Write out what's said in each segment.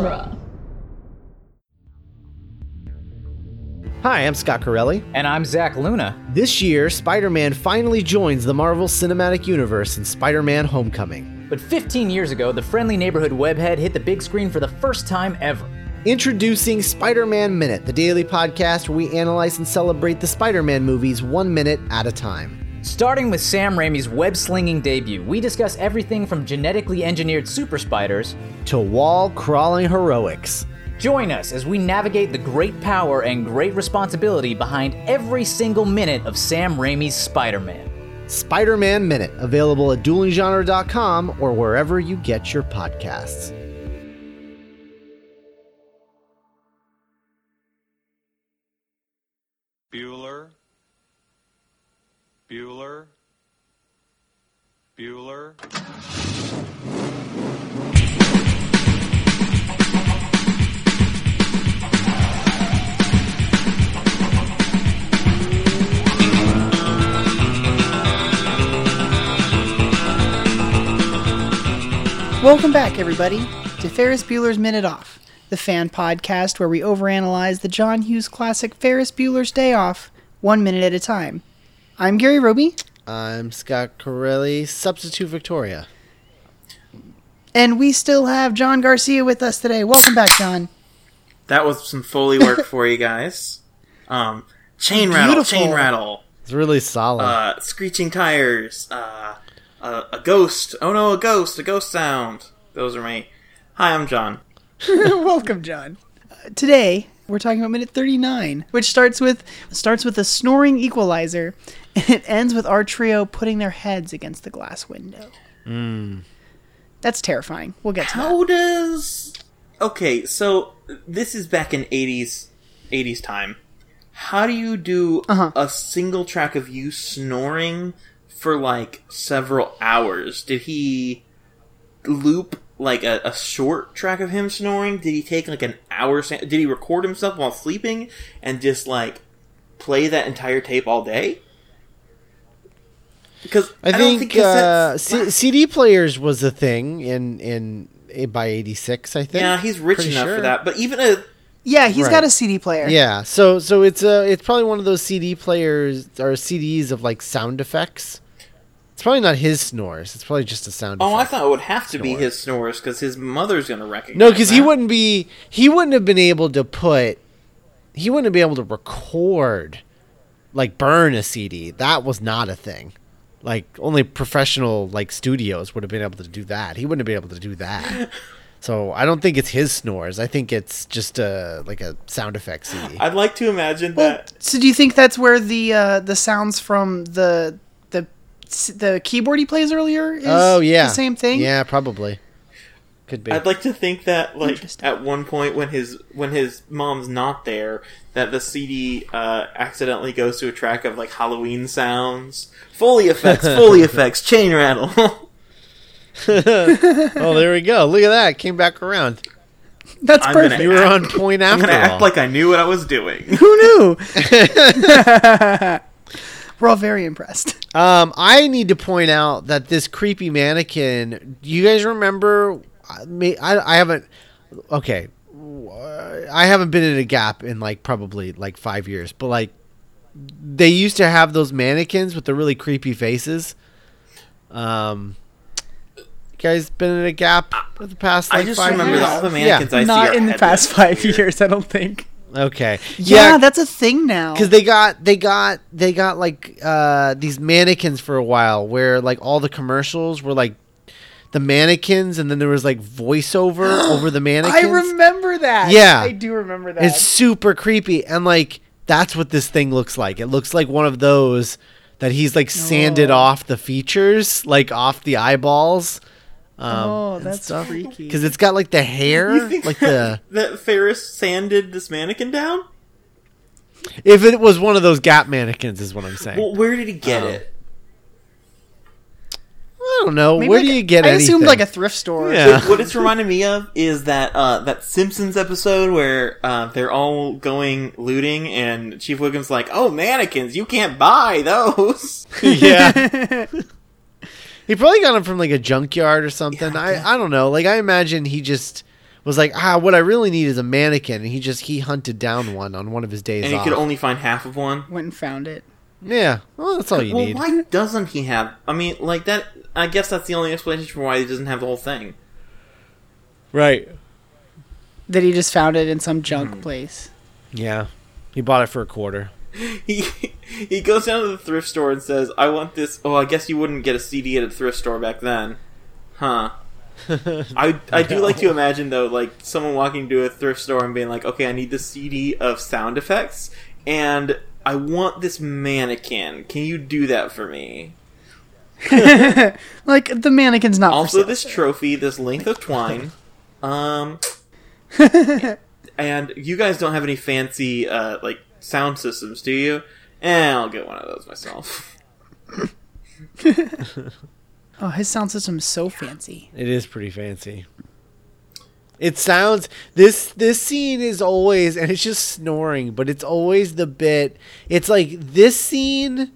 genre. Hi, I'm Scott Corelli. And I'm Zach Luna. This year, Spider Man finally joins the Marvel Cinematic Universe in Spider Man Homecoming. But 15 years ago, the friendly neighborhood webhead hit the big screen for the first time ever. Introducing Spider Man Minute, the daily podcast where we analyze and celebrate the Spider Man movies one minute at a time. Starting with Sam Raimi's web slinging debut, we discuss everything from genetically engineered super spiders to wall crawling heroics. Join us as we navigate the great power and great responsibility behind every single minute of Sam Raimi's Spider Man. Spider Man Minute, available at duelinggenre.com or wherever you get your podcasts. Bueller. Welcome back, everybody, to Ferris Bueller's Minute Off, the fan podcast where we overanalyze the John Hughes classic Ferris Bueller's Day Off one minute at a time. I'm Gary Roby, I'm Scott Corelli, substitute Victoria. and we still have John Garcia with us today. Welcome back, John. That was some Foley work for you guys. Um, chain rattle, chain rattle, It's really solid. uh, screeching tires, uh, uh, a ghost. Oh no, a ghost, a ghost sound. Those are me. Hi, I'm John. Welcome, John. Uh, today we're talking about minute 39, which starts with starts with a snoring equalizer, and it ends with our trio putting their heads against the glass window. That's terrifying. We'll get to that. How does? Okay, so this is back in '80s, '80s time. How do you do Uh-huh. a single track of you snoring for like several hours? Did he loop like a, a short track of him snoring? Did he take like an hour? Did he record himself while sleeping and just like play that entire tape all day? Because I, don't think, uh, C- CD players was a thing in in by '86. I think. yeah, he's rich Pretty enough sure. for that. But even a Yeah, he's Right. got a CD player. Yeah, so so it's uh it's probably one of those CD players or CDs of like sound effects. It's probably not his snores. It's probably just a sound. Oh, I thought it would have to be his snores because his mother's gonna recognize. No, because he wouldn't be. He wouldn't have been able to put. He wouldn't be able to record, like burn a CD. That was not a thing. Like only professional like studios would have been able to do that. He wouldn't have been able to do that. So I don't think it's his snores. I think it's just a like a sound effect CD. I'd like to imagine Well, that. so do you think that's where the uh, the sounds from the the the keyboard he plays earlier is oh yeah, the same thing? Yeah, probably. Could be. I'd like to think that, like, at one point when his when his mom's not there, that the CD uh, accidentally goes to a track of like Halloween sounds, Foley effects, Foley effects, chain rattle. oh, there we go. Look at that. Came back around. That's I'm perfect. You were on point after. I'm gonna all. act like I knew what I was doing. Who knew? We're all very impressed. Um, I need to point out that this creepy mannequin. Do you guys remember? I, I, I haven't. Okay, I haven't been in a gap in like probably like five years, but like they used to have those mannequins with the really creepy faces. Um, you guys been in a gap for the past? I Like, just five remember years? all the mannequins I see Not in the past five years, I don't think. Okay. Yeah, that's a thing now. because they got they got they got like uh these mannequins for a while where like all the commercials were like the mannequins and then there was like voiceover over the mannequins. I remember that. Yeah. I do remember that. it's super creepy and like that's what this thing looks like it looks like one of those that he's like sanded Oh. off the features like off the eyeballs um oh, that's freaky. because it's got like the hair like the that Ferris sanded this mannequin down? if it was one of those gap mannequins is what i'm saying Well, where did he get Oh. it? I don't know Maybe where like do you get I anything assumed like a thrift store. Yeah. what it's reminding me of is that uh, that Simpsons episode where uh, they're all going looting, and Chief Wiggum's like, "Oh, mannequins! You can't buy those." yeah. he probably got them from like a junkyard or something. I I don't know. Like I imagine he just was like, ah, what I really need is a mannequin, and he just he hunted down one on one of his days and he off. could only find half of one. Went and found it. yeah, well, that's all you need. well, need. why doesn't he have? I mean, like that. I guess that's the only explanation for why he doesn't have the whole thing. Right. That he just found it in some junk Hmm. place. Yeah, he bought it for a quarter. He he goes down to the thrift store and says, "I want this." Oh, I guess you wouldn't get a CD at a thrift store back then, huh? I I do like to imagine though, like someone walking to a thrift store and being like, "Okay, I need the CD of sound effects, and I want this mannequin. Can you do that for me?" Like the mannequin's not. Also, for sale. this trophy, this length of twine, um, and you guys don't have any fancy uh like sound systems, do you? Eh, I'll get one of those myself. Oh, his sound system's so fancy. It is pretty fancy. It sounds this this scene is always and it's just snoring, but it's always the bit. It's like this scene,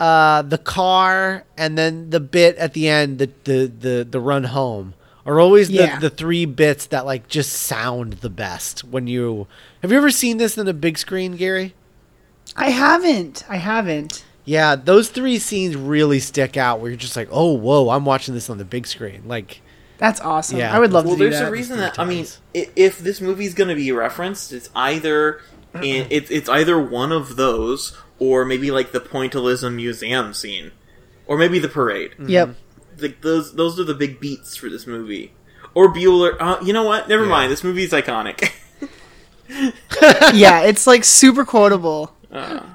uh, the car, and then the bit at the end, the the the, the run home are always the, Yeah. the three bits that like just sound the best when you have you ever seen this in a big screen, Gary? I haven't. I haven't. Yeah, those three scenes really stick out where you're just like, oh, whoa, I'm watching this on the big screen. Like, That's awesome. Yeah. I would love well, to do there's that. a reason three that I mean, times. if this movie's going to be referenced, it's either in, it's it's either one of those or maybe like the Pointillism museum scene, or maybe the parade. Yep. Like those those are the big beats for this movie. Or Bueller. Uh, you know what? Never Yeah. mind. This movie is iconic. yeah, it's like super quotable.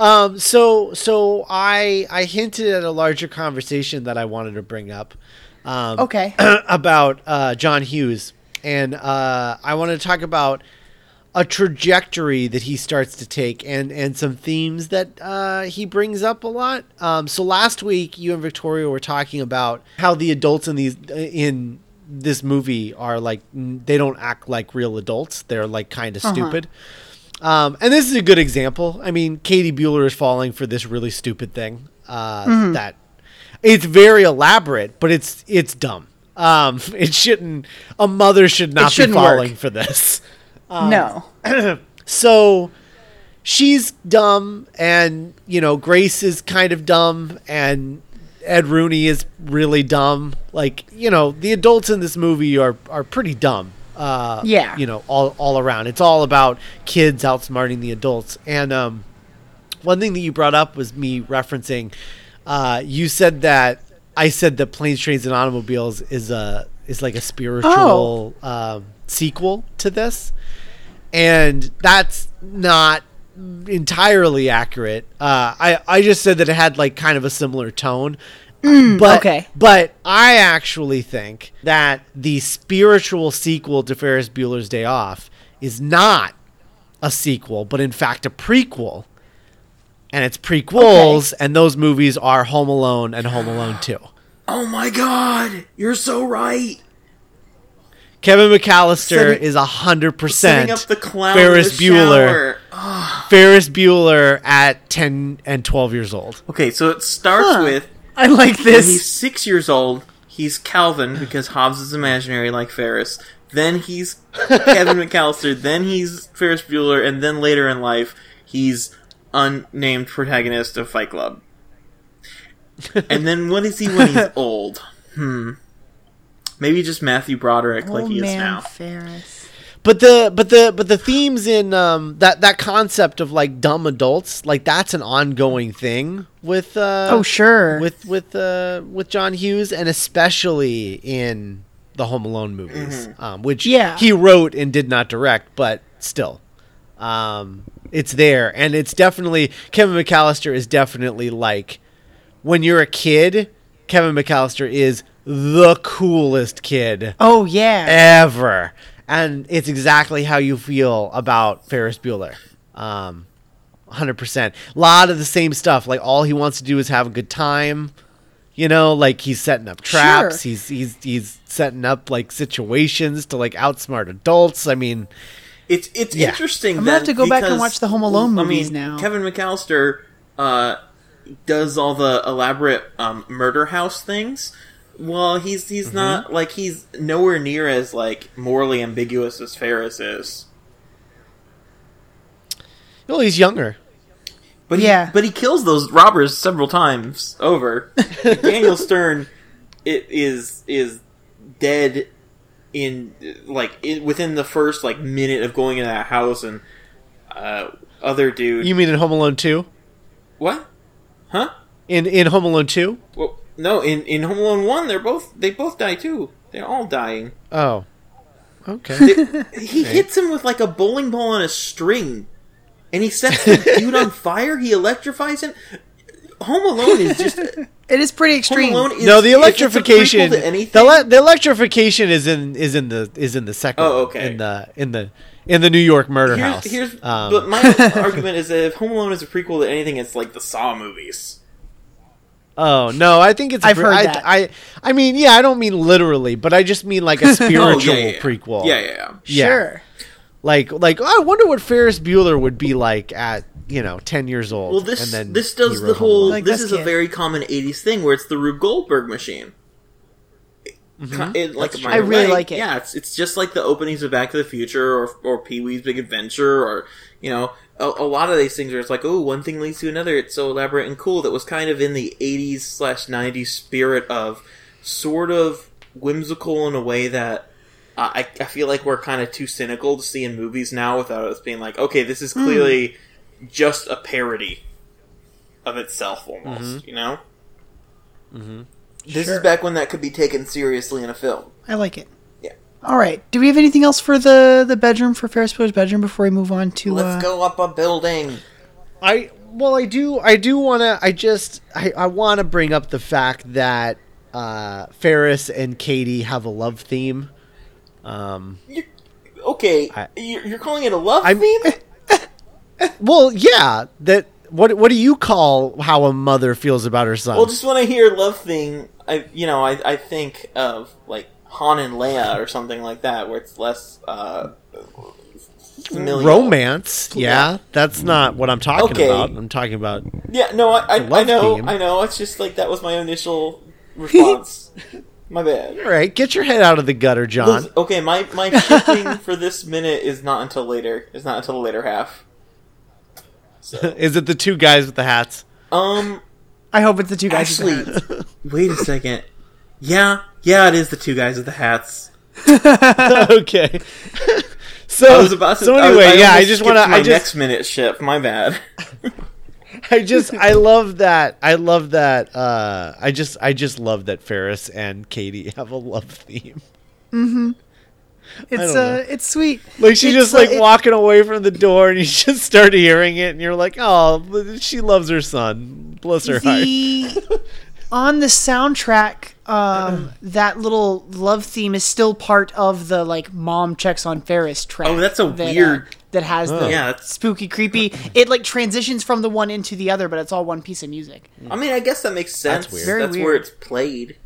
Um, so so I I hinted at a larger conversation that I wanted to bring up. Um, Okay. about uh, John Hughes, and uh, I want to talk about a trajectory that he starts to take, and and some themes that uh, he brings up a lot. Um, so last week, you and Victoria were talking about how the adults in these in this movie are like they don't act like real adults; they're like kind of stupid. Um, and this is a good example. I mean, Katie Bueller is falling for this really stupid thing uh, that it's very elaborate, but it's it's dumb. Um, it shouldn't. A mother should not be shouldn't work. falling for this. No. So she's dumb, and you know Grace is kind of dumb, and Ed Rooney is really dumb. Like you know, the adults in this movie are are pretty dumb. Uh, Yeah. You know, all all around. It's all about kids outsmarting the adults. And um, one thing that you brought up was me referencing. Uh, you said that I said that Planes, Trains, and Automobiles is a is like a spiritual um, sequel to this and that's not entirely accurate. Uh, I I just said that it had like kind of a similar tone. but, okay. But I actually think that the spiritual sequel to Ferris Bueller's Day Off is not a sequel, but in fact a prequel. And it's prequels, and those movies are Home Alone and Home Alone 2. oh my god, you're so right. Kevin McAllister Setting- is a hundred Setting percent up the clown Ferris the Bueller. shower. Ferris Bueller at 10 and 12 years old. Okay, so it starts Huh. with I like when this. he's six years old. He's Calvin because Hobbes is imaginary like Ferris. Then he's Kevin McAllister. Then he's Ferris Bueller, and then later in life he's unnamed protagonist of Fight Club. And then what is he when he's old? Hmm. Maybe just Matthew Broderick like Old he is man now. Ferris. But the but the but the themes in um that that concept of like dumb adults, like that's an ongoing thing with uh Oh sure. with with uh with John Hughes and especially in the Home Alone movies, um, which Yeah. he wrote and did not direct, but still, um, it's there and it's definitely Kevin McAllister is definitely like when you're a kid, Kevin McAllister is the coolest kid oh yeah. ever. And it's exactly how you feel about Ferris Bueller. Um, 100%. A lot of the same stuff. Like, all he wants to do is have a good time. You know, like he's setting up traps. Sure. He's he's he's setting up like situations to like outsmart adults. I mean, It's it's Yeah. interesting. I'm gonna have to go back and watch the Home Alone I movies mean, now. Kevin McAllister uh, does all the elaborate um, murder house things, Well, he's he's not like he's nowhere near as like morally ambiguous as Ferris is. Well, he's younger. But Yeah. he, but he kills those robbers several times over. Daniel Stern, it is is dead in like in, within the first like minute of going into that house, and uh, other dude. You mean in Home Alone two? what? Huh? In in Home Alone two? Well, no. In in Home Alone one, they're both they both die too. They're all dying. Oh, okay. He hits him with like a bowling ball on a string, and he sets the dude on fire. He electrifies him. Home Alone is just It is pretty extreme. Alone. Is, no, the if it's a electrification. prequel to The, anything, le- the electrification is in is in the is in the second. Oh, okay. In the in the in the New York murder here's, house. here's Um, but my argument is that if Home Alone is a prequel to anything, it's like the Saw movies. Oh no, I think it's. a I've pre- heard I, that. I, I mean, yeah, I don't mean literally, but I just mean like a oh, spiritual Oh, yeah, yeah. prequel. Yeah, yeah, yeah. Yeah. Sure. Like, like oh, I wonder what Ferris Bueller would be like at you know ten years old. Well, this and then this does the whole. Like this this is a very common '80s thing where it's the Rube Goldberg machine. Mm-hmm. Ki- it- like That's my true. I really way, like it. Yeah, it's it's just like the openings of Back to the Future or or Pee Wee's Big Adventure or you know a, a lot of these things where it's like oh one thing leads to another. It's so elaborate and cool that was kind of in the '80s slash '90s spirit of sort of whimsical in a way that. uh, I, I feel like we're kind of too cynical to see in movies now without us being like, okay, this is Hmm. clearly just a parody of itself almost, you know? Mm-hmm. This Sure. is back when that could be taken seriously in a film. I like it. Yeah. All right. Do we have anything else for the the bedroom for Ferris Bueller's bedroom before we move on to? Let's uh, go up a building. I well, I do, I do want to. I just, I, I want to bring up the fact that uh, Ferris and Katie have a love theme. Um, You're, okay, I- you're, you're calling it a love I'm- theme? well, yeah. That what what do you call how a mother feels about her son? well, just when I hear love theme, I you know I, I think of like Han and Leia or something like that, where it's less uh, familial. Romance, yeah, that's not what I'm talking Okay. about. I'm talking about Yeah, no, I, I, I love know, theme. I know. It's just like that was my initial response. my bad. all right. Get your head out of the gutter, John. Listen, okay, my my shipping for this minute is not until later. It's not until the later half. So, Is it the two guys with the hats? um, I hope it's the two guys. with actually, the hats. wait a second. Yeah, yeah, it is the two guys with the hats. okay. so I was about to. so I- anyway, I yeah, I just want to. my I just next minute ship. My bad. I just I love that. I love that. Uh, I just I just love that Ferris and Katie have a love theme. Mm-hmm. It's uh, know. it's sweet. Like she's It's, just uh, like it- walking away from the door, and you just start hearing it, and you're like, oh, she loves her son. Bless her heart. The on the soundtrack um that little love theme is still part of the like mom checks on ferris track Oh, that's a that, uh, weird- that has the Yeah, that's- spooky creepy it like transitions from the one into the other but it's all one piece of music I mean, I guess that makes sense. weird. Very That's where it's played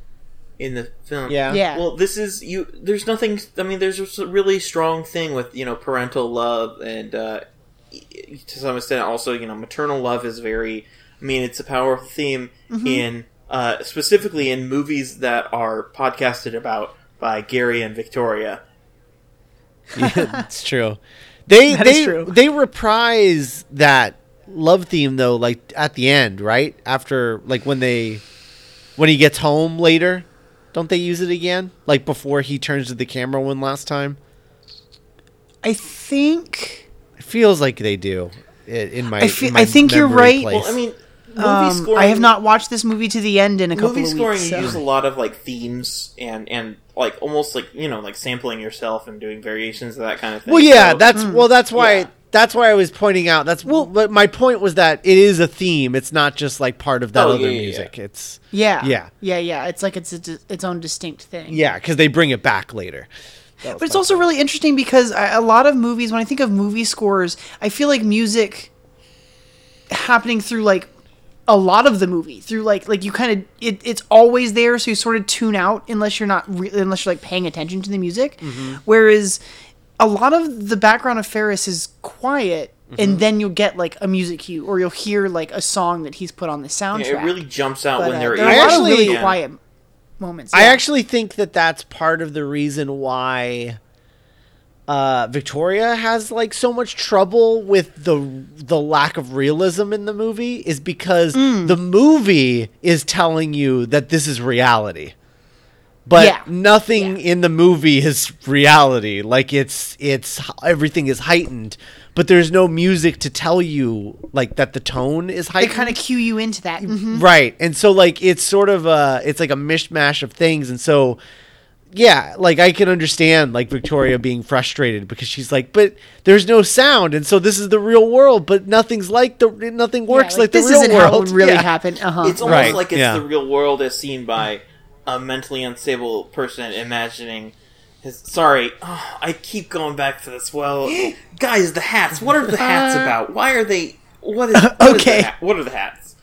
in the film. Yeah. yeah Well, this is you. There's nothing. I mean, there's a really strong thing with you know parental love and uh, to some extent also you know maternal love is very. I mean, it's a powerful theme Mm-hmm. in uh, specifically in movies that are podcasted about by Gary and Victoria. It's true. They That is they true. they reprise that love theme though, like at the end, right after like when they when he gets home later. Don't they use it again? Like before he turns to the camera one last time. i think It feels like they do. In my, I fe- in my I think you're right. place. Well, I mean, movie um, scoring. i have not watched this movie to the end in a couple movie of scoring weeks you so- use a lot of like themes and and like almost like you know like sampling yourself and doing variations of that kind of thing. Well, yeah, So- that's well, that's why yeah. that's why I was pointing out. That's well, but my point was that it is a theme. It's not just like part of that Oh, other yeah, yeah, music. It's yeah Yeah. yeah yeah it's like it's a, di- its own distinct thing yeah, because they bring it back later. But it's also really interesting because I, a lot of movies, when I think of movie scores, I feel like music happening through like a lot of the movie through like like you kind of it, it's always there so you sort of tune out unless you're not re- unless you're like paying attention to the music. Whereas a lot of the background of Ferris is quiet and then you'll get like a music cue or you'll hear like a song that he's put on the soundtrack Yeah, it really jumps out but, when uh, they're there are a lot of actually- really yeah. quiet moments. I actually think that that's part of the reason why uh, Victoria has like so much trouble with the the lack of realism in the movie is because Mm. the movie is telling you that this is reality. But Yeah. nothing Yeah. in the movie is reality. Like it's it's everything is heightened, but there's no music to tell you like that the tone is heightened. they kind of cue you into that. Mhm. Right. And so like it's sort of a it's like a mishmash of things and so yeah, like I can understand like Victoria being frustrated because she's like, but there's no sound, and so this is the real world, but nothing's like the nothing works Yeah, like, this the real isn't world. how it would really Yeah. happen. Uh-huh. It's almost Right, like it's yeah. the real world as seen by a mentally unstable person imagining his. Sorry, oh, I keep going back to this. Well, guys, the hats. What are the hats about? Why are they? What is? What is the Okay. hat- what are the hats?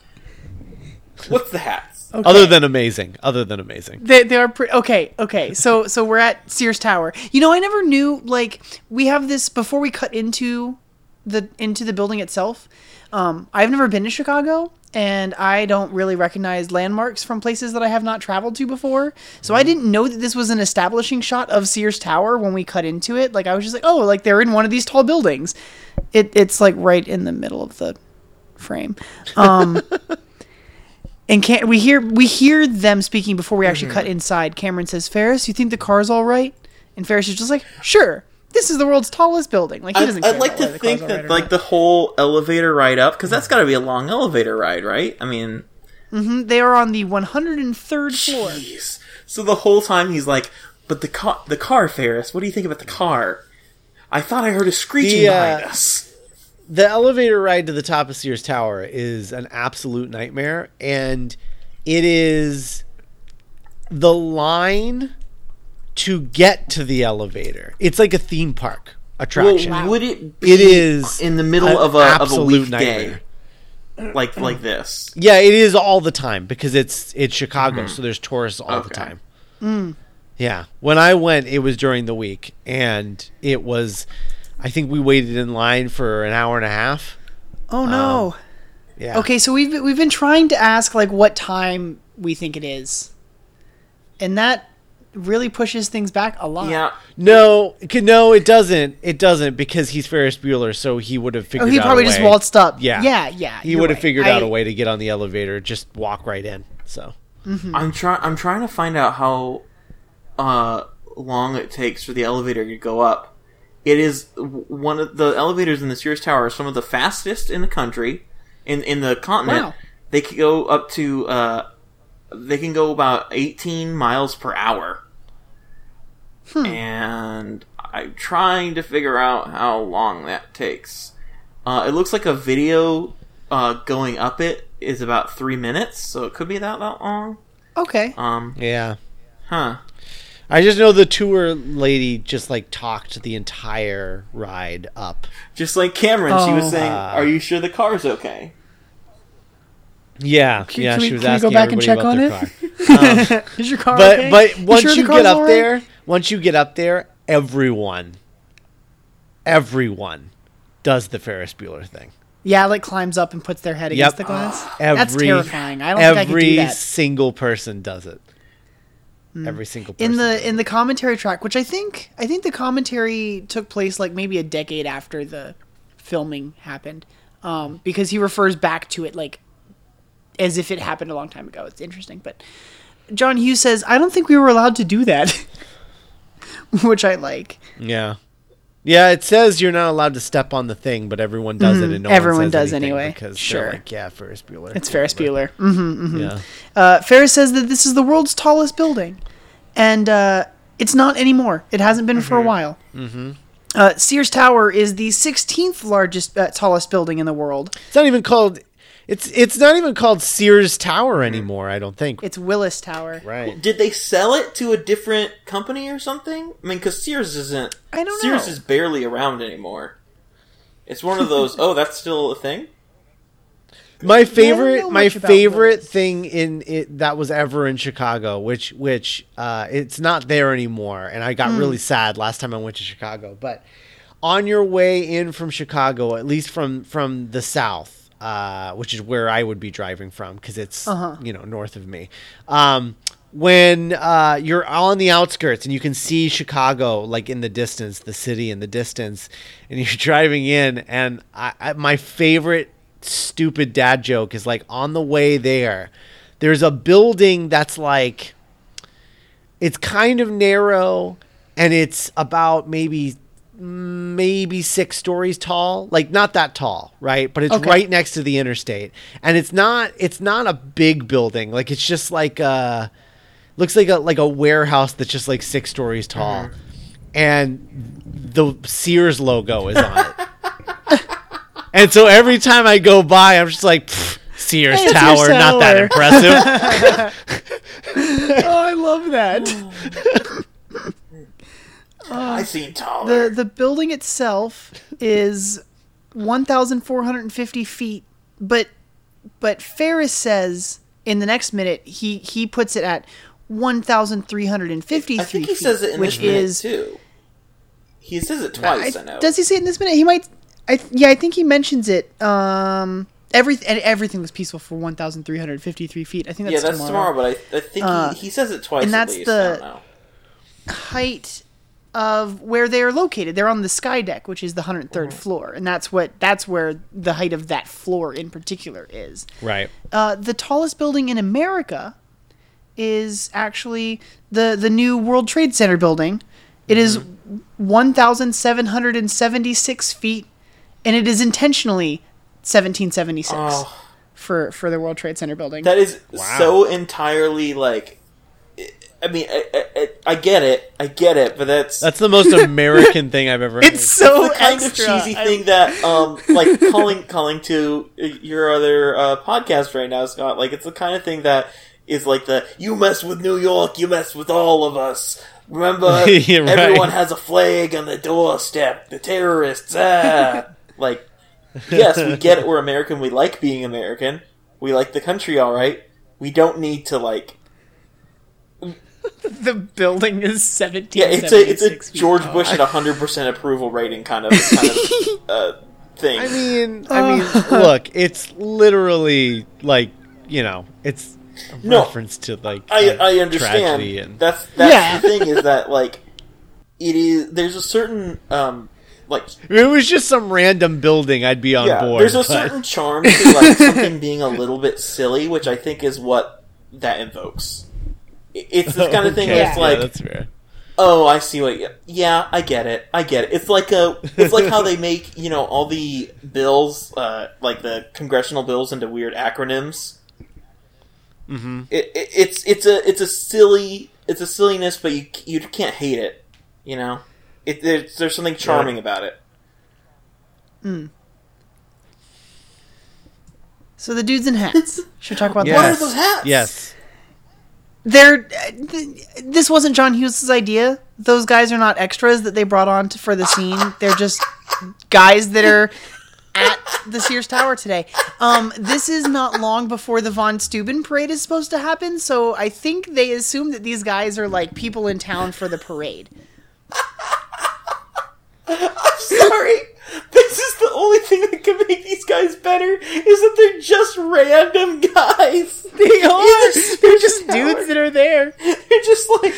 What's the hats? Other than amazing, other than amazing. They, they are pretty okay. Okay, so so we're at Sears Tower. You know, I never knew like we have this before we cut into the into the building itself. Um, I've never been to Chicago, and I don't really recognize landmarks from places that I have not traveled to before. So I didn't know that this was an establishing shot of Sears Tower when we cut into it. Like I was just like, oh, like they're in one of these tall buildings. It it's like right in the middle of the frame. Um, and can we hear we hear them speaking before we actually cut inside. Cameron says, "Ferris, you think the car's all right?" And Ferris is just like, "Sure, this is the world's tallest building." Like he I'd, doesn't. Care I'd like to think that right like not. the whole elevator ride up because that's got to be a long elevator ride, right? I mean, they are on the 103rd floor. jeez. So the whole time he's like, "But the car, the car, Ferris. What do you think about the car?" I thought I heard a screeching The, uh, behind us. The elevator ride to the top of Sears Tower is an absolute nightmare, and it is the line to get to the elevator. It's like a theme park attraction. Well, would it be It is in the middle of a of a absolute weekday, nightmare. like like this? Yeah, it is all the time because it's it's Chicago, mm-hmm. so there's tourists all the Okay. time. Mm. Yeah, when I went, it was during the week, and it was. I think we waited in line for an hour and a half. Oh no. Yeah. Okay, so we've we've been trying to ask like what time we think it is, and that really pushes things back a lot. Yeah, No, no, it doesn't. It doesn't because he's Ferris Bueller, so he would have figured. Oh, figured. he out probably a just way. waltzed up. Yeah. yeah, yeah. He would have right. figured I- out a way to get on the elevator. Just walk right in. So I'm trying. I'm trying to find out how uh, long it takes for the elevator to go up. It is one of the elevators in the Sears Tower are some of the fastest in the country, in in the continent. Wow. They can go up to. Uh, they can go about 18 miles per hour. And I'm trying to figure out how long that takes. Uh, it looks like a video uh, going up it is about three minutes, so it could be that, that long. Okay. Um, yeah, huh. I just know the tour lady just like talked the entire ride up. Just like Cameron, she Oh. was saying, Uh, "Are you sure the car's okay?" Yeah, Can- yeah, can she we- was can we asking go back and check on their it? car. Is your car But okay? but You once sure you get up all right? there, once you get up there, everyone, everyone, does the Ferris Bueller thing. Yeah, like climbs up and puts their head against Yep. the glass. Every, That's terrifying. I don't think I could every do that. Single person does it. Every single person. in the in the commentary track, which I think I think the commentary took place like maybe a decade after the filming happened, um, because he refers back to it like as if it happened a long time ago. It's interesting, but John Hughes says I don't think we were allowed to do that, which I like. yeah. Yeah, it says you're not allowed to step on the thing, but everyone does it, and no Mm-hmm. Everyone one says does anyway. because Sure. like, yeah, Ferris Bueller. It's Ferris Bueller. Mm. Yeah, Uh, Ferris says that this is the world's tallest building, and uh, it's not anymore. It hasn't been for a while. Mm-hmm. Uh, Sears Tower is the 16th largest, uh, tallest building in the world. it's not even called. It's it's not even called Sears Tower anymore. I don't think. It's Willis Tower. right. Did they sell it to a different company or something? I mean, because Sears isn't. I don't Sears know. is barely around anymore. It's one of those. oh, that's still a thing. my favorite my favorite Willis. thing in it that was ever in chicago which which uh it's not there anymore and i got Hmm. really sad last time i went to chicago but on your way in from chicago at least from from the south uh which is where i would be driving from because it's Uh-huh. you know north of me um when uh, you're on the outskirts and you can see Chicago like in the distance, the city in the distance, and you're driving in, and I, I, my favorite stupid dad joke is like on the way there, there's a building that's like, it's kind of narrow, and it's about maybe maybe six stories tall. Like not that tall right? But it's Okay. right next to the interstate. And it's not it's not a big building. Like it's just like a looks like a like a warehouse that's just like six stories tall. Uh-huh. And the sears logo is on it. And so every time i go by i'm just like sears Hey, it's tower not that impressive. Oh, I love that. Oh. I seen taller. the The building itself is 1,450 feet, but but Ferris says in the next minute he he puts it at 1,353 I think he feet, says it in which this minute is too. He says it twice. I, know. Does he say it in this minute? He might. I yeah, I think he mentions it. Um, every and everything was peaceful for 1,353 feet. I think that's yeah, that's tomorrow. but I, I think Uh, he, he says it twice and at that's least. the- I height of where they are located. They're on the sky deck, which is the 103rd floor, and that's what that's where the height of that floor in particular is. right Uh, the tallest building in America is actually the the new World Trade Center building. It is 1,776 feet, and it is intentionally 1776 Oh, for for the World Trade Center building. that is Wow. so entirely like. I mean, I, I, I- I get it, I get it, but that's that's the most american thing i've ever heard. it's so the kind extra. of cheesy I- thing that, um, like calling calling to your other uh, podcast right now, Scott. Like it's the kind of thing that is like the you mess with New York, you mess with all of us. Remember, Yeah, right. everyone has a flag on the doorstep. The terrorists, ah, like yes, we get it. We're American. We like being American. We like the country, all right. We don't need to like. the building is 17 Yeah, it's a it's a George tall. Bush at hundred percent approval rating kind of kind of uh, thing. I mean, I mean, look, it's literally like you know, it's a No. reference to like I a I understand. tragedy and That's that's Yeah. the thing is that like it is. There's a certain um like if it was just some random building, I'd be on yeah. board. there's a but- certain charm to like something being a little bit silly, which I think is what that invokes. I- It's this kind of thing Okay, where it's yeah, like, that's fair. oh, I see what. You, yeah, I get it. I get it. It's like a. It's like how they make you know all the bills, uh, like the congressional bills, into weird acronyms. Mm-hmm. It, it, it's it's a it's a silly it's a silliness, but you you can't hate it. You know, it there's, there's something charming about it. So the dudes in hats. Should we talk about Yes. What that? are those hats? Yes. They're uh, th- this wasn't John Hughes' idea. Those guys are not extras that they brought on to, for the scene. They're just guys that are at the Sears Tower today. Um, this is not long before the Von Steuben parade is supposed to happen, so I think they assume that these guys are like people in town for the parade. I'm sorry, this is the only thing that can make these guys better is that they're just random guys. They are. Sears They're just Tower. dudes that are there. They're just like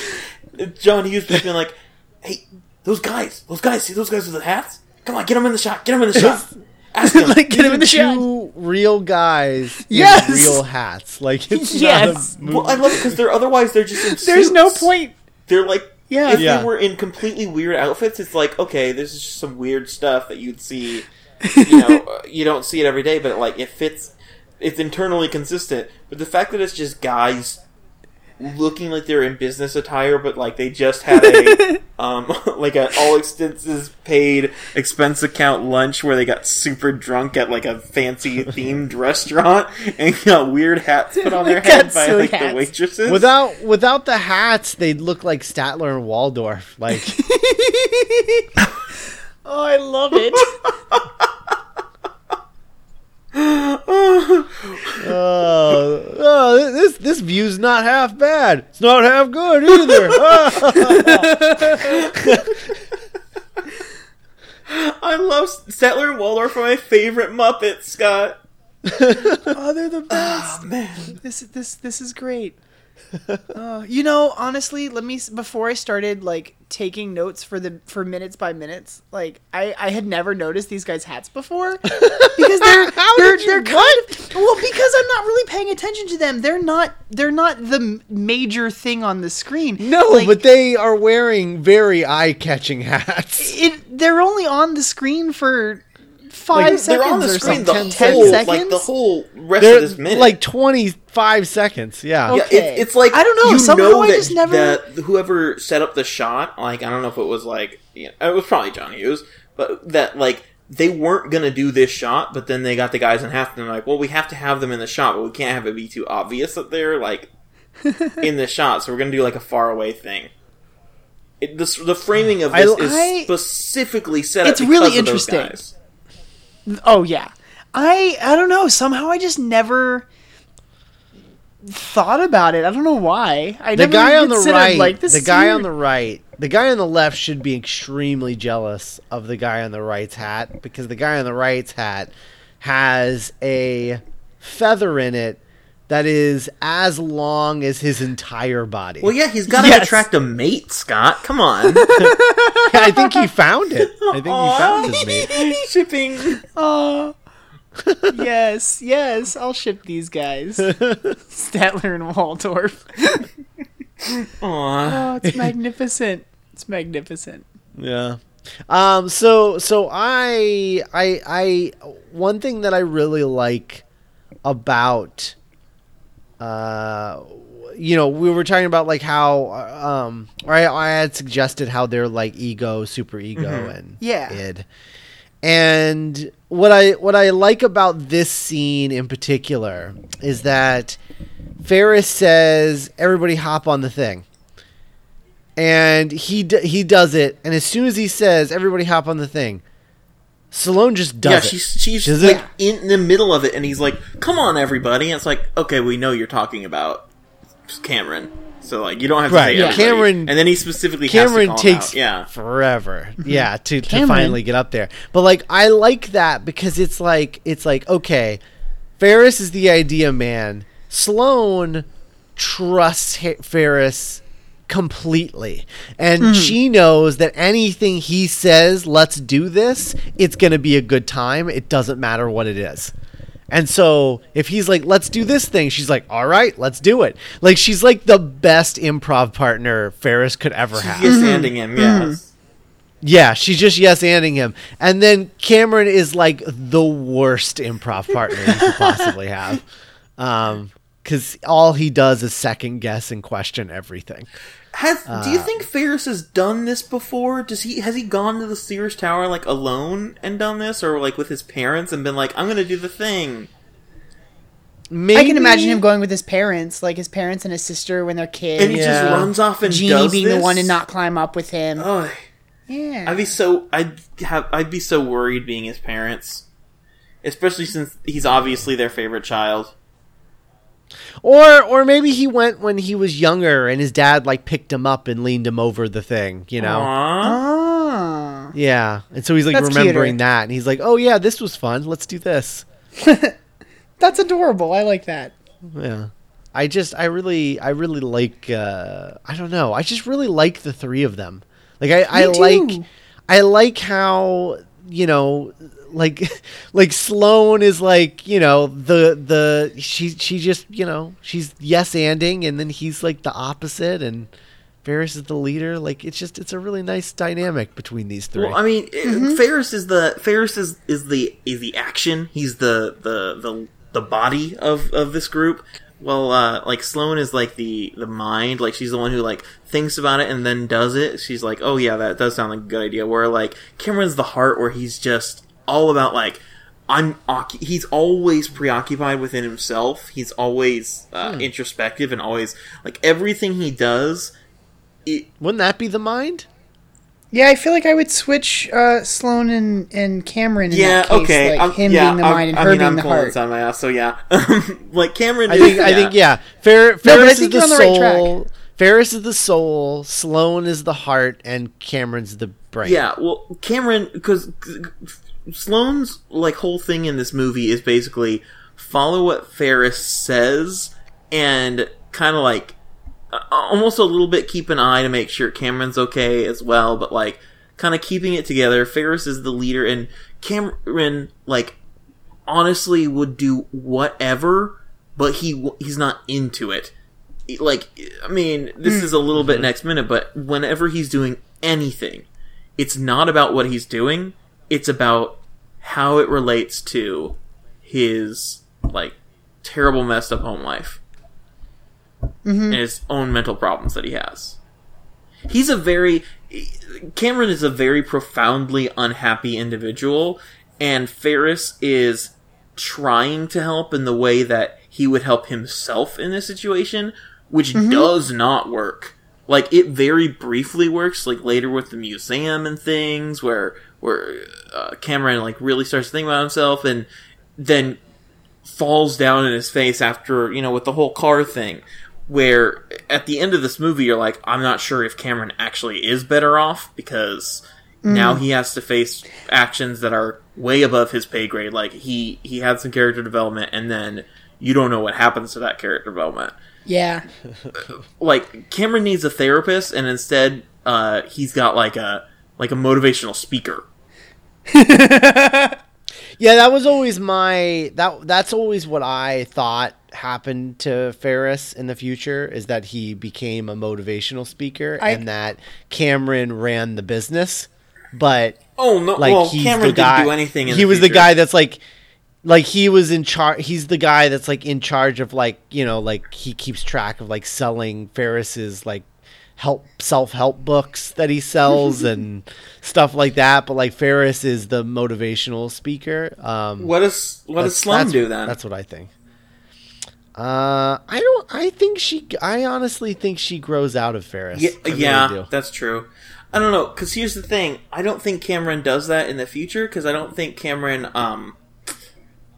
John Hughes just being like, "Hey, those guys, those guys, see those guys with the hats? Come on, get them in the shot. Get them in the shot. Ask them. like get him in the shot. Two real guys Yes. in real hats. Like it's Yes. not a movie. well, I love it because they're otherwise they're just in There's no point. They're like, Yeah. if Yeah. they were in completely weird outfits, it's like, okay, this is just some weird stuff that you'd see. You know, uh, you don't see it every day, but like it fits. It's internally consistent. But the fact that it's just guys looking like they're in business attire, but like they just had a um like an all expenses paid expense account lunch where they got super drunk at like a fancy themed restaurant and got weird hats put on their They got head by like hats. the waitresses. Without without the hats, they'd look like Statler and Waldorf. Like Oh, I love it. Oh, oh, this this view's not half bad. It's not half good either. Ah. I love Statler and Waldorf are my favorite Muppets, Scott. oh, they're the best. Man, This this this is great. Uh, you know, honestly, let me before I started like taking notes for the for minutes by minutes, like I I had never noticed these guys' hats before because they're they're they're kind of well because I'm not really paying attention to them. They're not they're not the major thing on the screen. No, Like, but they are wearing very eye-catching hats. it they're only on the screen for five Like, seconds They're on the or screen something. the Ten whole seconds. like the whole rest They're of this minute. like 25 seconds. Yeah. Yeah, it, it's like I don't know, You somehow know I that, just never- that whoever set up the shot, like I don't know if it was like you know, it was probably John Hughes, but that like they weren't gonna do this shot, but then they got the guys in half, and they're like, well, we have to have them in the shot, but we can't have it be too obvious that they're like in the shot, so we're gonna do like a far away thing. It, the, the framing of I- this is I- specifically set up. It's really because of those interesting. Oh yeah. I I don't know. Somehow I just never thought about it. I don't know why. I the never guy on the right, like this the guy weird. on the right, the guy on the left should be extremely jealous of the guy on the right's hat because the guy on the right's hat has a feather in it that is as long as his entire body. Well, yeah, he's got to Yes. attract a mate, Scott. Come on, I think he found it. I think he found his mate. shipping. Oh. yes, yes, I'll ship these guys. Statler and Waldorf. Aw. Oh, it's magnificent. It's magnificent. Yeah. Um. So so I I I one thing that I really like about uh you know we were talking about like how um I, I had suggested how they're like ego super ego and Yeah. id. And what I what I like about this scene in particular is that Ferris says everybody hop on the thing. And he d- he does it, and as soon as he says "everybody hop on the thing," Sloane just does yeah, it. she's she's Does like it? in the middle of it, and he's like, "Come on, everybody!" And it's like, "Okay, we know you're talking about Cameron, so like you don't have to Right, say yeah. Cameron- and then he specifically Cameron has to call takes out. yeah, forever, yeah, to, to finally get up there. But like, I like that because it's like it's like okay, Ferris is the idea man. Sloane trusts Ha- Ferris completely, and hmm. she knows that anything he says, "Let's do this," it's going to be a good time. It doesn't matter what it is. And so if he's like, let's do this thing, she's like, all right, let's do it. Like she's like the best improv partner Ferris could ever have. yes, mm-hmm. handing him. Mm-hmm. Yes, Yeah, she's just yes anding him. And then Cameron is like the worst improv partner you could possibly have. Um, because all he does is second guess and question everything. Has do Uh, you think Ferris has done this before? Does he has he gone to the Sears Tower like alone and done this, or like with his parents and been like, "I'm gonna do the thing"? Maybe I can imagine him going with his parents, like his parents and his sister when they're kids. And he just runs off and Jeanie does being the one to not climb up with him. Ugh. yeah. I'd be so I'd have I'd be so worried being his parents, especially since he's obviously their favorite child. Or or maybe he went when he was younger and his dad like picked him up and leaned him over the thing, you know? Aww. Ah. Yeah. And so he's like That's remembering cuter. that and he's like, "Oh yeah, this was fun. Let's do this." That's adorable. I like that. Yeah. I just I really I really like uh I don't know. I just really like the three of them. Like I I too. like I like how, you know, like like Sloane is like, you know, the the she she just, you know, she's yes anding and then he's like the opposite and Ferris is the leader. Like it's just it's a really nice dynamic between these three. Well, I mean, Mm-hmm. Ferris is the Ferris is, is the is the action. He's the the the the body of of this group. Well, uh, like Sloane is like the the mind. Like she's the one who like thinks about it and then does it. She's like, oh yeah, that does sound like a good idea. Where like Cameron's the heart, where he's just all about like. I'm. occu- He's always preoccupied within himself. He's always uh, Hmm. introspective and always like everything he does. It, Wouldn't that be the mind? Yeah, I feel like I would switch uh, Sloane and, and Cameron in yeah, that case. okay. Like I'm- him yeah, being the I'm- mind and I her mean, being I'm the pulling heart. this out my ass, so yeah. like Cameron, I is- think I think yeah. Fer- but I Ferris think is the on the right soul. Ferris is the soul. Sloane is the heart, and Cameron's the brain. Yeah, well, Cameron, because Sloane's like whole thing in this movie is basically follow what Ferris says and kind of like almost a little bit keep an eye to make sure Cameron's okay as well, but like kind of keeping it together. Ferris is the leader, and Cameron like honestly would do whatever, but he he's not into it. Like, I mean, this hmm. is a little bit next minute, but whenever he's doing anything, it's not about what he's doing. It's about how it relates to his like terrible messed up home life mm-hmm. and his own mental problems that he has. He's a very Cameron is a very profoundly unhappy individual, and Ferris is trying to help in the way that he would help himself in this situation, which mm-hmm. does not work. Like it very briefly works, like later with the museum and things, where where uh, Cameron like really starts to think about himself, and then falls down in his face after you know with the whole car thing where at the end of this movie you're like i'm not sure if cameron actually is better off because now he has to face actions that are way above his pay grade. Like he he had some character development and then you don't know what happens to that character development. Yeah. like cameron needs a therapist and instead uh he's got like a like a motivational speaker Yeah, that was always my that that's always what I thought happened to Ferris in the future is that he became a motivational speaker I- and that Cameron ran the business. But oh no like well he's cameron the guy didn't do anything in he the was the guy that's like like he was in charge he's the guy that's like in charge of like you know like he keeps track of like selling ferris's like help self-help books that he sells and stuff like that but like ferris is the motivational speaker um what does what does that's- do then that's what i think uh i don't i think she i honestly think she grows out of ferris Yeah, I really that's true. I don't know, because here's the thing: I don't think Cameron does that in the future. Because I don't think Cameron. Um,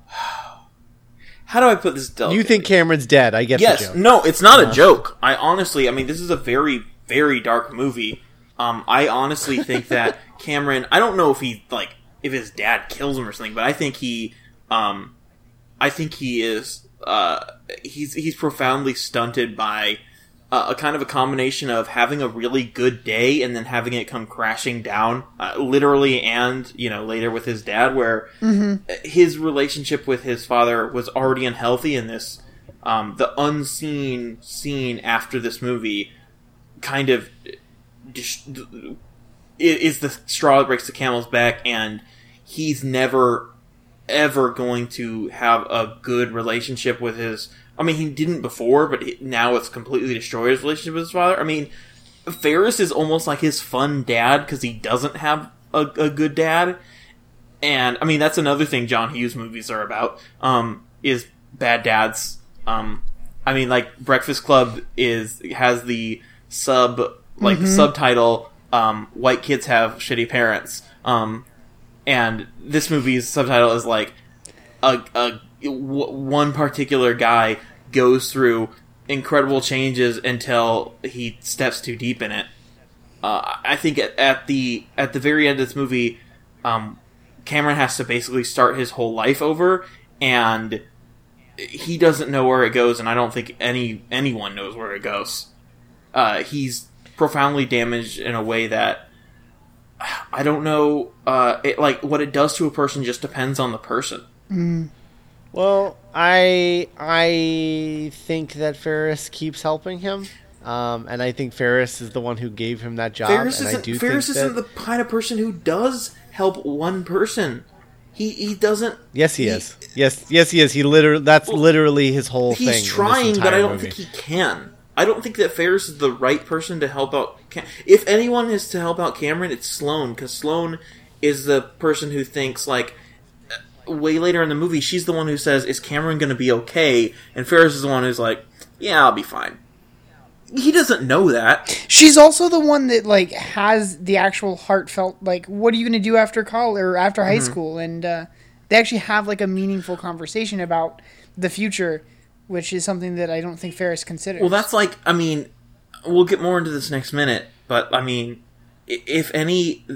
how do I put this? you think cameron's dead i guess. Yes, no, it's not a joke. I honestly, I mean, this is a very, very dark movie. Um, I honestly think that Cameron. I don't know if he like if his dad kills him or something, but I think he. Um, I think he is. Uh, he's he's profoundly stunted by uh, a kind of a combination of having a really good day and then having it come crashing down, uh, literally and you know later with his dad, where his relationship with his father was already unhealthy, and this um, the unseen scene after this movie kind of is the straw that breaks the camel's back, and he's never ever going to have a good relationship with his. I mean, he didn't before, but now it's completely destroyed his relationship with his father. I mean, Ferris is almost like his fun dad because he doesn't have a, a good dad. And I mean, that's another thing John Hughes movies are about. Um, is bad dads. Um, I mean, like Breakfast Club is has the sub like subtitle. Um, white kids have shitty parents. Um, and this movie's subtitle is like a, a w- one particular guy goes through incredible changes until he steps too deep in it. Uh, I think at, at the at the very end of this movie, um, Cameron has to basically start his whole life over, and he doesn't know where it goes, and I don't think any anyone knows where it goes. Uh, he's profoundly damaged in a way that I don't know. Uh, it, like what it does to a person just depends on the person. Well, I I think that Ferris keeps helping him, um, and I think Ferris is the one who gave him that job. Ferris and I isn't. do Ferris think isn't that, the kind of person who does help one person. He he doesn't. Yes, he, is. Yes, yes, he is. He literally. That's literally his whole thing. He's trying, but I don't movie. think he can. I don't think that Ferris is the right person to help out. Cam- if anyone is to help out Cameron, it's Sloane because Sloane is the person who thinks like uh, way later in the movie, she's the one who says, "Is Cameron going to be okay?" And Ferris is the one who's like, "Yeah, I'll be fine." He doesn't know that. She's also the one that like has the actual heartfelt like, what are you gonna do after college or after high school? And uh, they actually have like a meaningful conversation about the future, which is something that I don't think Ferris considers. Well, that's like, I mean, we'll get more into this next minute, but I mean, if any,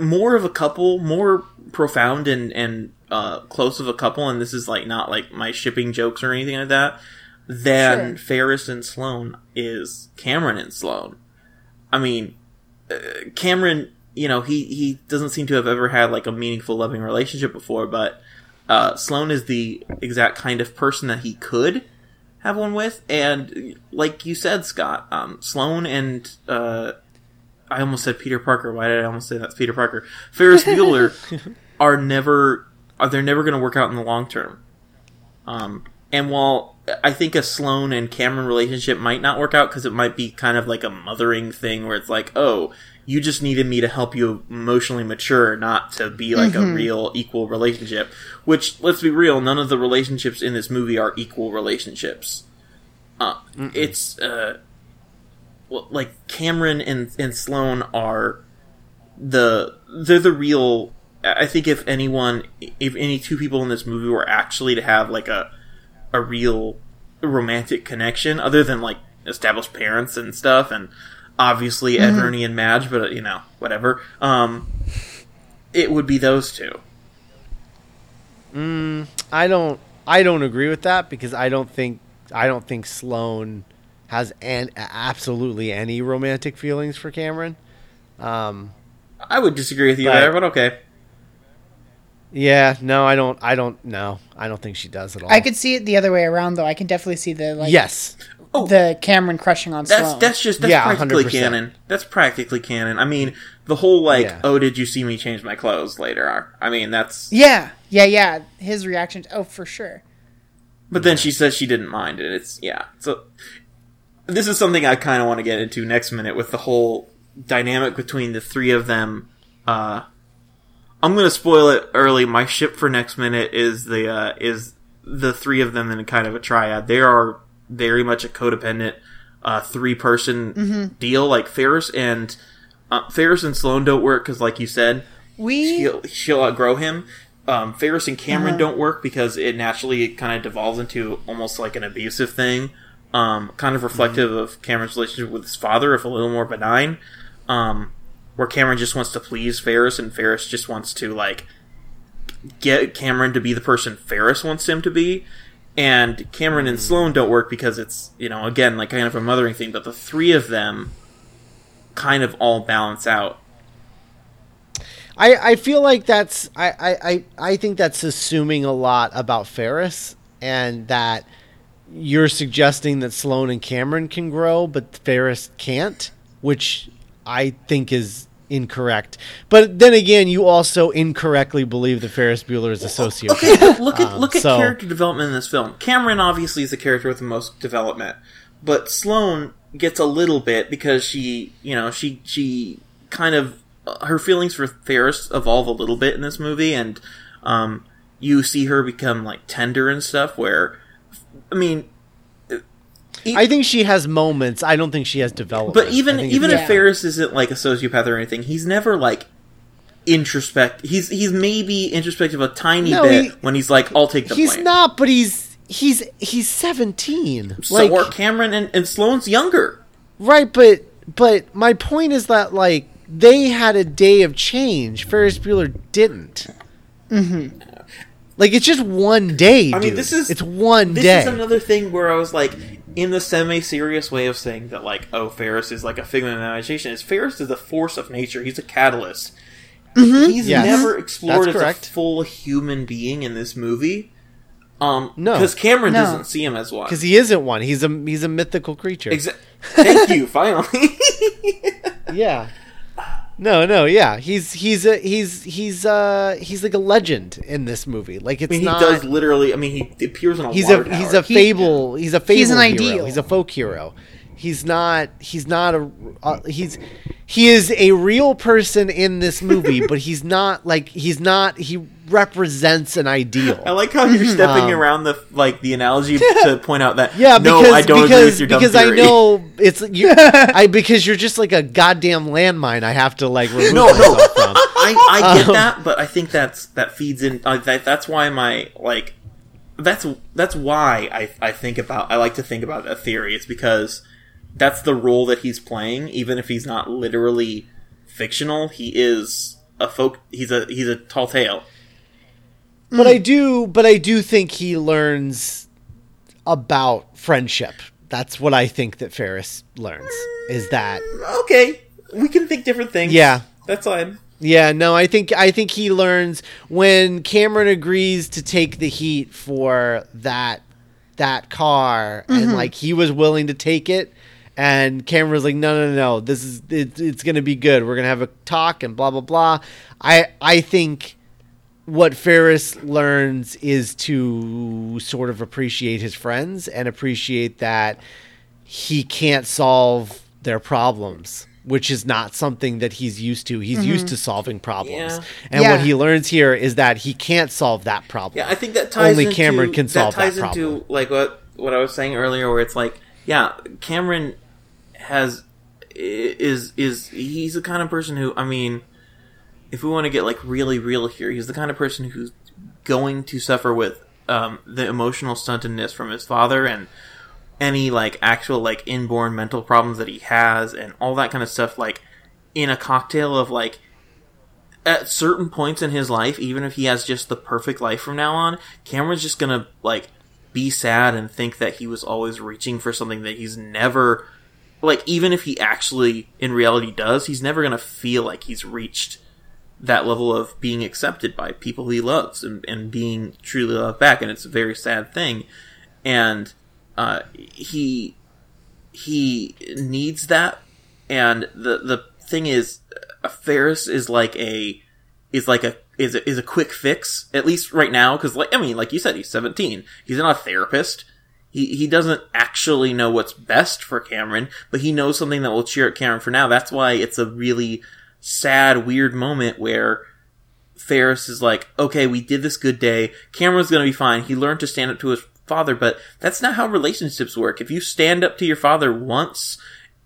more of a couple, more profound and and uh, close of a couple, and this is like not like my shipping jokes or anything like that. than Sure. Ferris and Sloane is Cameron and Sloane. I mean, uh, Cameron, you know, he he doesn't seem to have ever had like a meaningful loving relationship before, but uh, Sloane is the exact kind of person that he could have one with, and like you said, Scott, um, Sloane and uh, I almost said Peter Parker. Why did I almost say that's Peter Parker? Ferris Bueller are never are they're never going to work out in the long term. Um, and while I think a Sloane and Cameron relationship might not work out because it might be kind of like a mothering thing where it's like, oh, you just needed me to help you emotionally mature, not to be like a real equal relationship. Which, let's be real, none of the relationships in this movie are equal relationships. Uh, it's uh, well, like Cameron and and Sloane are the they're the real. I think if anyone, if any two people in this movie were actually to have like a a real romantic connection, other than like established parents and stuff, and obviously Ed, Ernie, and Madge, but you know whatever. Um, it would be those two. I don't I don't agree with that because I don't think I don't think Sloane has an absolutely any romantic feelings for Cameron. Um, I would disagree with you Right. there, but okay. yeah, no, I don't. I don't. No, I don't think she does at all. I could see it the other way around, though. I can definitely see the like yes, the Cameron crushing on That's Sloane. that's just that's Yeah, practically 100%. canon. That's practically canon. I mean, the whole like, Yeah. oh, did you see me change my clothes later? are- I mean, that's. yeah, yeah, yeah. His reaction. Oh, for sure. But then she says she didn't mind it. It's yeah. So this is something I kind of want to get into next minute with the whole dynamic between the three of them. Uh, I'm gonna spoil it early. My ship for next minute is the uh, is the three of them in kind of a triad. They are very much a codependent uh, three person deal. Like Ferris and uh, Ferris and Sloane don't work because, like you said, We she'll, she'll outgrow him. Um, Ferris and Cameron don't work because it naturally kind of devolves into almost like an abusive thing. Um, kind of reflective of Cameron's relationship with his father, if a little more benign. Um, where Cameron just wants to please Ferris, and Ferris just wants to like get Cameron to be the person Ferris wants him to be. And Cameron and Sloane don't work because it's you know again like kind of a mothering thing, but the three of them kind of all balance out. I, I feel like that's I, I, I, think that's assuming a lot about Ferris and that you're suggesting that Sloane and Cameron can grow, but Ferris can't, which I think is incorrect. But then again, you also incorrectly believe that Ferris Bueller is a sociopath. Okay, look at Um, look at so- character development in this film. Cameron obviously is the character with the most development, but Sloane gets a little bit because she, you know, she she kind of uh, her feelings for Ferris evolve a little bit in this movie, and um, you see her become like tender and stuff. Where, I mean, I think she has moments. I don't think she has development. but even even it's- Yeah. if Ferris isn't like a sociopath or anything, he's never like introspect. He's he's maybe introspective a tiny No, bit he- when he's like, "I'll take the he's blame." not, but he's he's he's 17. So like are Cameron and, and Sloane's younger. Right, but but my point is that like they had a day of change. Ferris Bueller didn't. Mm-hmm. Like it's just one day. I mean, dude. this is it's one This day. is another thing where I was like, in the semi-serious way of saying that, like, oh, Ferris is like a figment of imagination. Is Ferris is a force of nature. He's a catalyst. He's Yes. never explored That's as correct. a full human being in this movie. Um, No. because Cameron No. doesn't see him as one. because he isn't one. He's a he's a mythical creature. Exa- Thank you. Finally. Yeah. No, no, yeah. He's he's a he's he's uh he's like a legend in this movie. Like it's I mean, he does literally. I mean, he appears in a he's water a he's a fable he's a fable he's an hero. ideal. he's a folk hero he's not he's not a uh, he's he is a real person in this movie but he's not like he's not he represents an ideal I like how you're stepping Um, around the like the analogy to point out that yeah no, because I don't agree with your dumb because i know it's you i because you're just like a goddamn landmine i have to like remove No, no. myself from I, I get Um, that, but I think that's that feeds in. Uh, that that's why my like that's that's why I I think about I like to think about that theory. It's because that's the role that he's playing, even if he's not literally fictional. He is a folk. He's a he's a tall tale. but I do, but I do think he learns. about friendship. That's what I think that Ferris learns is that mm, Okay, we can think different things. Yeah. that's fine. Yeah, no, I think I think he learns when Cameron agrees to take the heat for that that car and mm-hmm. like he was willing to take it and Cameron's like no no no this is it, it's going to be good. We're going to have a talk and blah blah blah. I I think what Ferris learns is to sort of appreciate his friends and appreciate that he can't solve their problems, which is not something that he's used to. He's used mm-hmm. to solving problems. Yeah. And Yeah. what he learns here is that he can't solve that problem. Yeah, I think that ties Only into, Cameron can solve that ties that into problem. like what what I was saying earlier, where it's like, yeah, Cameron has is is he's the kind of person who I mean, if we want to get like really real here, he's the kind of person who's going to suffer with um, the emotional stuntedness from his father and any like actual like inborn mental problems that he has and all that kind of stuff like in a cocktail of like at certain points in his life, even if he has just the perfect life from now on, Cameron's just gonna like be sad and think that he was always reaching for something that he's never like even if he actually in reality does, he's never gonna feel like he's reached that level of being accepted by people he loves and, and being truly loved back and it's a very sad thing. And uh, he he needs that. And the the thing is Ferris is like a is like a is a, is a quick fix at least right now because like I mean like you said he's 17 he's not a therapist he he doesn't actually know what's best for Cameron but he knows something that will cheer up Cameron for now. That's why it's a really sad weird moment where Ferris is like okay we did this good day. Cameron's gonna be fine. He learned to stand up to his father but that's not how relationships work. If you stand up to your father once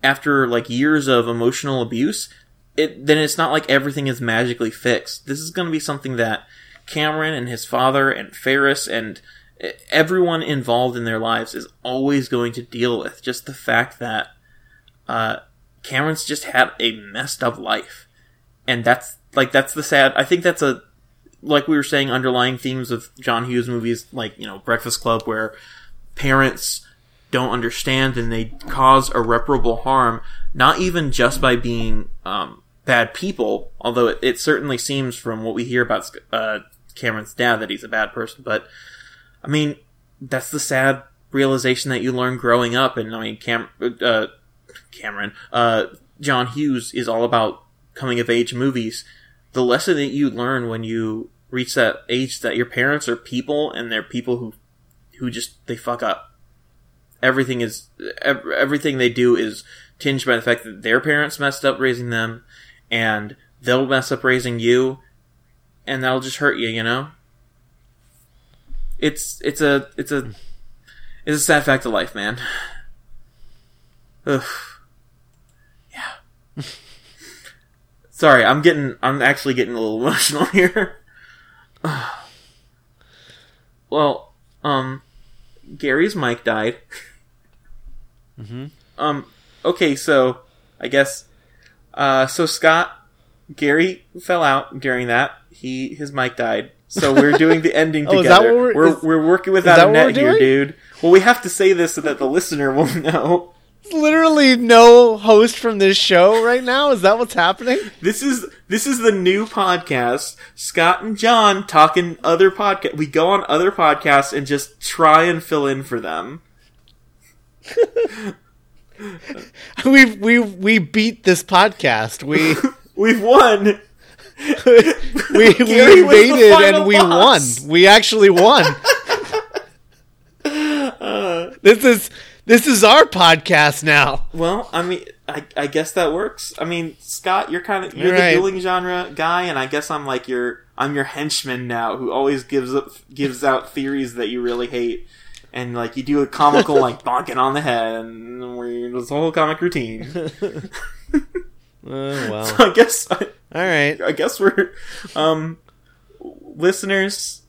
after like years of emotional abuse, it then it's not like everything is magically fixed. This is going to be something that Cameron and his father and Ferris and everyone involved in their lives is always going to deal with. Just the fact that uh, Cameron's just had a messed up life, and that's like that's the sad. I think that's a like we were saying underlying themes of John Hughes movies, like you know Breakfast Club, where parents don't understand and they cause irreparable harm, not even just by being um, bad people, although it, it certainly seems from what we hear about uh, Cameron's dad that he's a bad person, but I mean, that's the sad realization that you learn growing up, and I mean, Cam- uh, Cameron, uh, John Hughes is all about coming of age movies. The lesson that you learn when you reach that age that your parents are people and they're people who who just they fuck up everything is ev- everything they do is tinged by the fact that their parents messed up raising them and they'll mess up raising you and that'll just hurt you you know it's it's a it's a it's a sad fact of life man Ugh. yeah sorry i'm getting i'm actually getting a little emotional here well um Gary's mic died. Mm-hmm. Um. Okay, so I guess. Uh. So Scott, Gary fell out during that. He his mic died. So we're doing the ending Oh, together. is that what we're- we're, is- we're working without that a net here, dude. Well, we have to say this so that the listener will know. Literally no host from this show right now. Is that what's happening? This is this is the new podcast. Scott and John talking other podcast. We go on other podcasts and just try and fill in for them. we we we beat this podcast. We We've won. We, we Gary invaded and we boss. won. We actually won. Uh, this is this is our podcast now. Well, I mean, I, I guess that works. I mean, Scott, you're kind of you're Right. the dueling genre guy, and I guess I'm like your I'm your henchman now, who always gives up gives out theories that you really hate, and like you do a comical like bonking on the head, and we this whole comic routine. Oh well. I guess I, All right. I guess we're um listeners.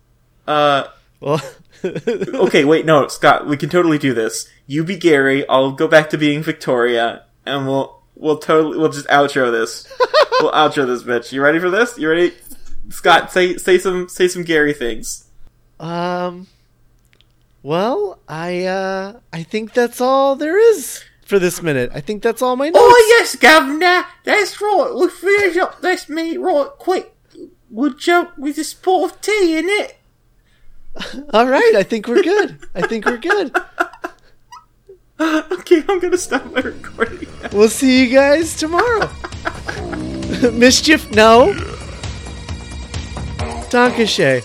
Uh, Well. okay, wait, no, Scott, we can totally do this. You be Gary, I'll go back to being Victoria, and we'll we'll totally we'll just outro this. we'll outro this bitch. You ready for this? You ready? Scott, say say some say some Gary things. Um. Well, I uh I think that's all there is for this minute. I think that's all my notes. Oh yes, Governor, that's right. We'll finish up this minute right quick. We'll jump with a spot of tea in it. All right, I think we're good. I think we're good. Okay, I'm gonna stop my recording. We'll see you guys tomorrow. Mischief, no. Danke schoen.